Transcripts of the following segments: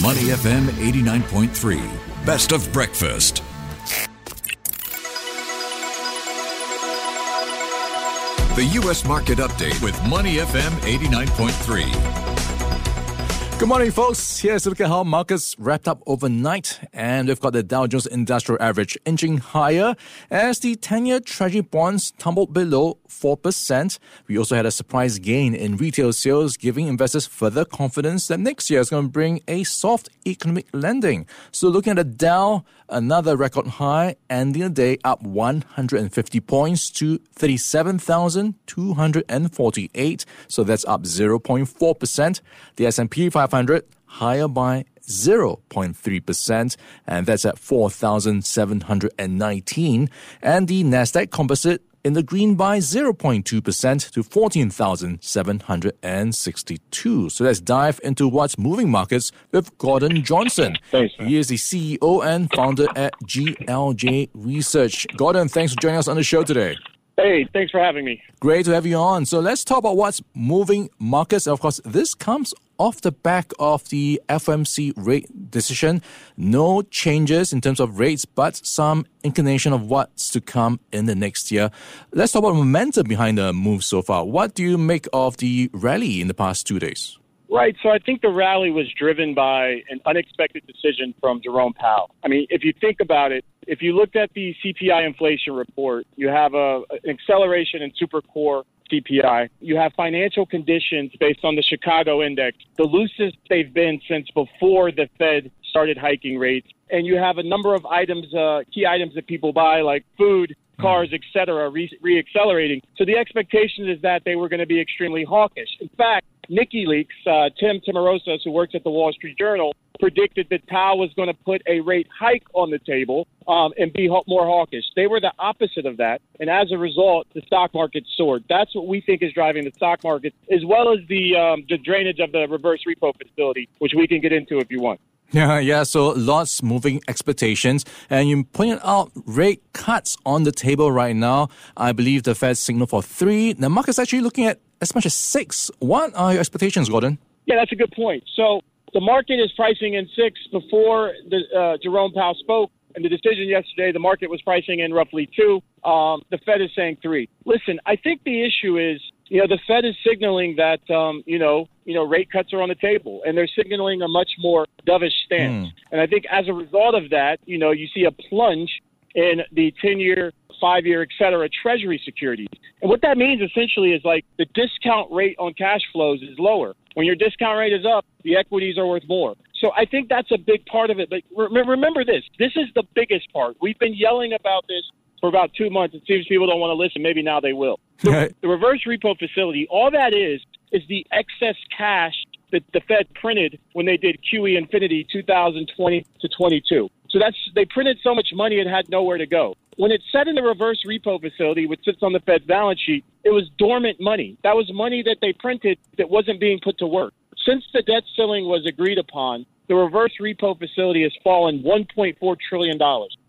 Money FM 89.3. Best of breakfast. The U.S. Market Update with Money FM 89.3. Good morning, folks. Here's a look at how markets wrapped up overnight. And we've got the Dow Jones Industrial Average inching higher as the 10 year Treasury bonds tumbled below 4%. We also had a surprise gain in retail sales, giving investors further confidence that next year is going to bring a soft economic landing. So, looking at the Dow, another record high, ending the day up 150 points to 37,248. So, that's up 0.4%. The S&P 500 500 higher by 0.3%, and that's at 4,719. And the Nasdaq Composite in the green by 0.2% to 14,762. So let's dive into what's moving markets with Gordon Johnson. Thanks. He is the CEO and founder at GLJ Research. Gordon, thanks for joining us on the show today. Hey, thanks for having me. Great to have you on. So let's talk about what's moving markets. Of course, this comes off the back of the FOMC rate decision. No changes in terms of rates, but some inclination of what's to come in the next year. Let's talk about momentum behind the move so far. What do you make of the rally in the past two days? Right. So I think the rally was driven by an unexpected decision from Jerome Powell. I mean, if you think about it, if you looked at the CPI inflation report, you have a, an acceleration in super core CPI. You have financial conditions based on the Chicago index, the loosest they've been since before the Fed started hiking rates. And you have a number of items, uh, key items that people buy, like food, cars, et cetera, re- reaccelerating. So the expectation is that they were going to be extremely hawkish. In fact, NikkeiLeaks, uh, Tim Timiraos, who works at the Wall Street Journal, predicted that Powell was going to put a rate hike on the table um, and be more hawkish. They were the opposite of that, and as a result, the stock market soared. That's what we think is driving the stock market, as well as the um, the drainage of the reverse repo facility, which we can get into if you want. Yeah, yeah. So lots moving expectations, and you pointed out rate cuts on the table right now. I believe the Fed signal for three. The market's actually looking at as much as six. What are your expectations, Gordon? Yeah, that's a good point. So the market is pricing in six before the, uh, Jerome Powell spoke. And the decision yesterday, the market was pricing in roughly two. Um, the Fed is saying three. Listen, I think the issue is you know, the Fed is signaling that, um, you know, you know, rate cuts are on the table, and they're signaling a much more dovish stance. Mm. And I think as a result of that, you know, you see a plunge in the 10-year, five-year, et cetera, Treasury securities. And what that means essentially is like the discount rate on cash flows is lower. When your discount rate is up, the equities are worth more. So I think that's a big part of it. But remember this: this is the biggest part. We've been yelling about this for about two months. It seems people don't want to listen. Maybe now they will. The, the reverse repo facility, all that is, is the excess cash that the Fed printed when they did QE Infinity 2020 to 22. So that's they printed so much money it had nowhere to go. When it's set in the reverse repo facility, which sits on the Fed's balance sheet, it was dormant money. That was money that they printed that wasn't being put to work. Since the debt ceiling was agreed upon, the reverse repo facility has fallen $1.4 trillion.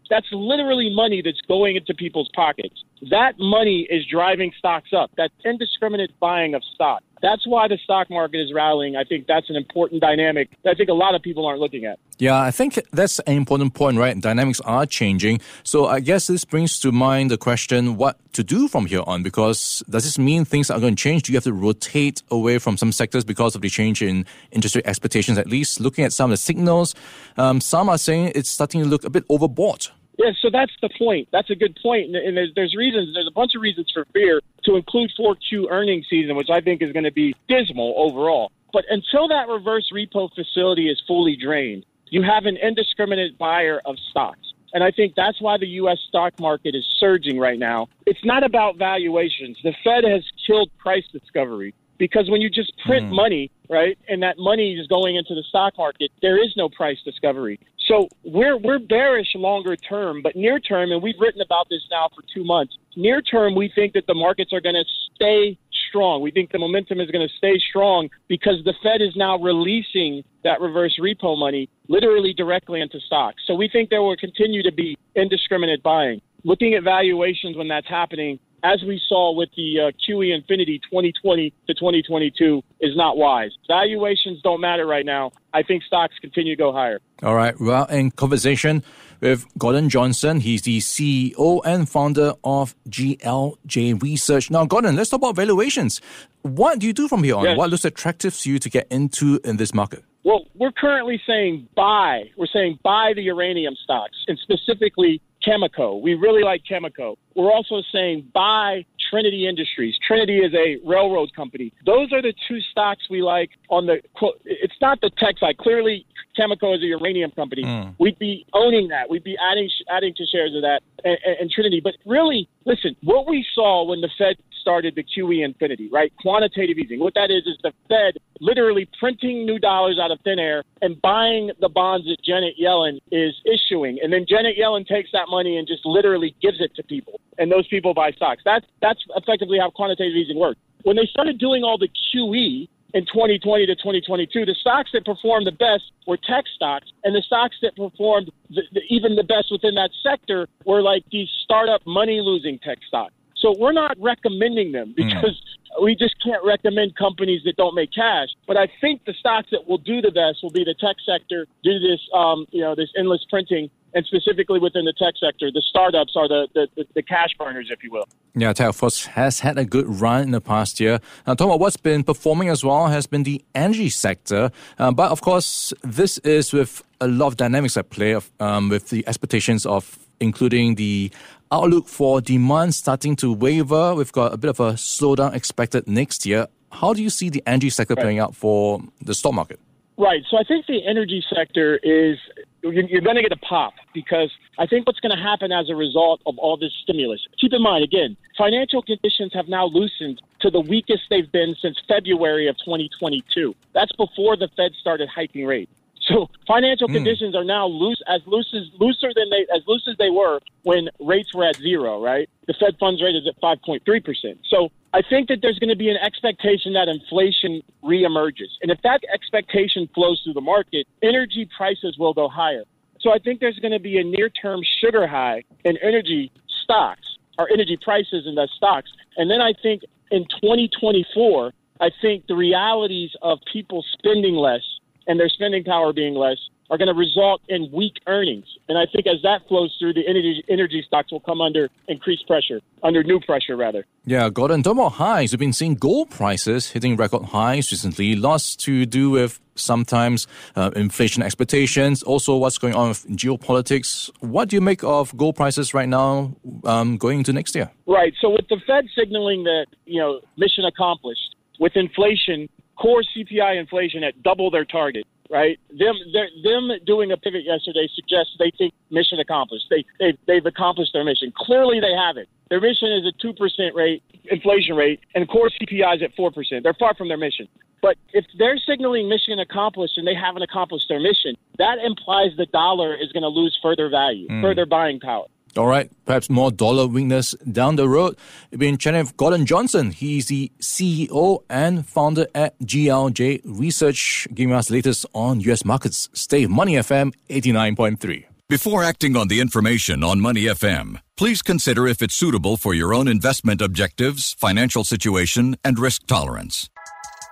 That's literally money that's going into people's pockets. That money is driving stocks up. That's indiscriminate buying of stock. That's why the stock market is rallying. I think that's an important dynamic that I think a lot of people aren't looking at. Yeah, I think that's an important point, right? Dynamics are changing. So I guess this brings to mind the question what to do from here on because does this mean things are going to change? Do you have to rotate away from some sectors because of the change in industry expectations? At least looking at some of the signals, um, some are saying it's starting to look a bit overbought. Yeah, so that's the point. That's a good point. And there's, there's reasons, there's a bunch of reasons for fear to include 4Q earnings season, which I think is going to be dismal overall. But until that reverse repo facility is fully drained, you have an indiscriminate buyer of stocks. And I think that's why the U.S. stock market is surging right now. It's not about valuations. The Fed has killed price discovery because when you just print mm. money, right, and that money is going into the stock market, there is no price discovery. So we're we're bearish longer term, but near term, and we've written about this now for two months. Near term, we think that the markets are going to stay strong. We think the momentum is going to stay strong because the Fed is now releasing that reverse repo money literally directly into stocks. So we think there will continue to be indiscriminate buying. Looking at valuations when that's happening, as we saw with the uh, QE Infinity 2020 to 2022, is not wise. Valuations don't matter right now. I think stocks continue to go higher. All right. Well, in conversation with Gordon Johnson, he's the CEO and founder of GLJ Research. Now, Gordon, let's talk about valuations. What do you do from here on? Yes. What looks attractive to you to get into in this market? Well, we're currently saying buy. We're saying buy the uranium stocks, and specifically Cameco. We really like Cameco. We're also saying buy Trinity Industries. Trinity is a railroad company. Those are the two stocks we like on the. It's not the tech side. Clearly, Cameco is a uranium company. Mm. We'd be owning that. We'd be adding adding to shares of that and, and, and Trinity. But really, listen, what we saw when the Fed started the QE infinity, right? Quantitative easing. What that is is the Fed literally printing new dollars out of thin air and buying the bonds that Janet Yellen is issuing. And then Janet Yellen takes that money and just literally gives it to people. And those people buy stocks. That's that's effectively how quantitative easing works. When they started doing all the QE in 2020 to 2022, the stocks that performed the best were tech stocks, and the stocks that performed the, the, even the best within that sector were like these startup money losing tech stocks. So we're not recommending them because mm. We just can't recommend companies that don't make cash. But I think the stocks that will do the best will be the tech sector due to this, um, you know, this endless printing. And specifically within the tech sector, the startups are the, the, the cash burners, if you will. Yeah, tech, of has had a good run in the past year. Now, Tom, what's been performing as well has been the energy sector. Uh, but of course, this is with a lot of dynamics at play, of, um, with the expectations of including the outlook for demand starting to waver. We've got a bit of a slowdown expected next year. How do you see the energy sector right. playing out for the stock market? Right. So I think the energy sector is you're going to get a pop because I think what's going to happen as a result of all this stimulus. Keep in mind, again, financial conditions have now loosened to the weakest they've been since February of 2022. That's before the Fed started hiking rates. So financial mm. conditions are now loose as loose as looser than they as loose as they were when rates were at zero, right? The Fed funds rate is at five point three percent. So I think that there's going to be an expectation that inflation reemerges. And if that expectation flows through the market, energy prices will go higher. So I think there's going to be a near term sugar high in energy stocks or energy prices in the stocks. And then I think in 2024, I think the realities of people spending less and their spending power being less are going to result in weak earnings. And I think as that flows through, the energy, energy stocks will come under increased pressure, under new pressure, rather. Yeah, Gordon, talking about highs, we've been seeing gold prices hitting record highs recently. Lots to do with sometimes uh, inflation expectations, also what's going on with geopolitics. What do you make of gold prices right now um, going into next year? Right. So with the Fed signaling that, you know, mission accomplished, with inflation core CPI inflation at double their target. Right, them them doing a pivot yesterday suggests they think mission accomplished. They they've, they've accomplished their mission. Clearly, they haven't. Their mission is a two percent rate inflation rate, and core CPI is at four percent. They're far from their mission. But if they're signaling mission accomplished and they haven't accomplished their mission, that implies the dollar is going to lose further value, mm. further buying power. All right, perhaps more dollar weakness down the road. Been chatting with Gordon Johnson. He's the CEO and founder at GLJ Research, giving us latest on U.S. markets. Stay Money FM 89.3. Before acting on the information on Money FM, please consider if it's suitable for your own investment objectives, financial situation, and risk tolerance.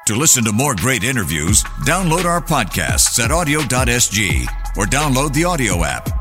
To listen to more great interviews, download our podcasts at awedio.sg or download the AWEDIO app.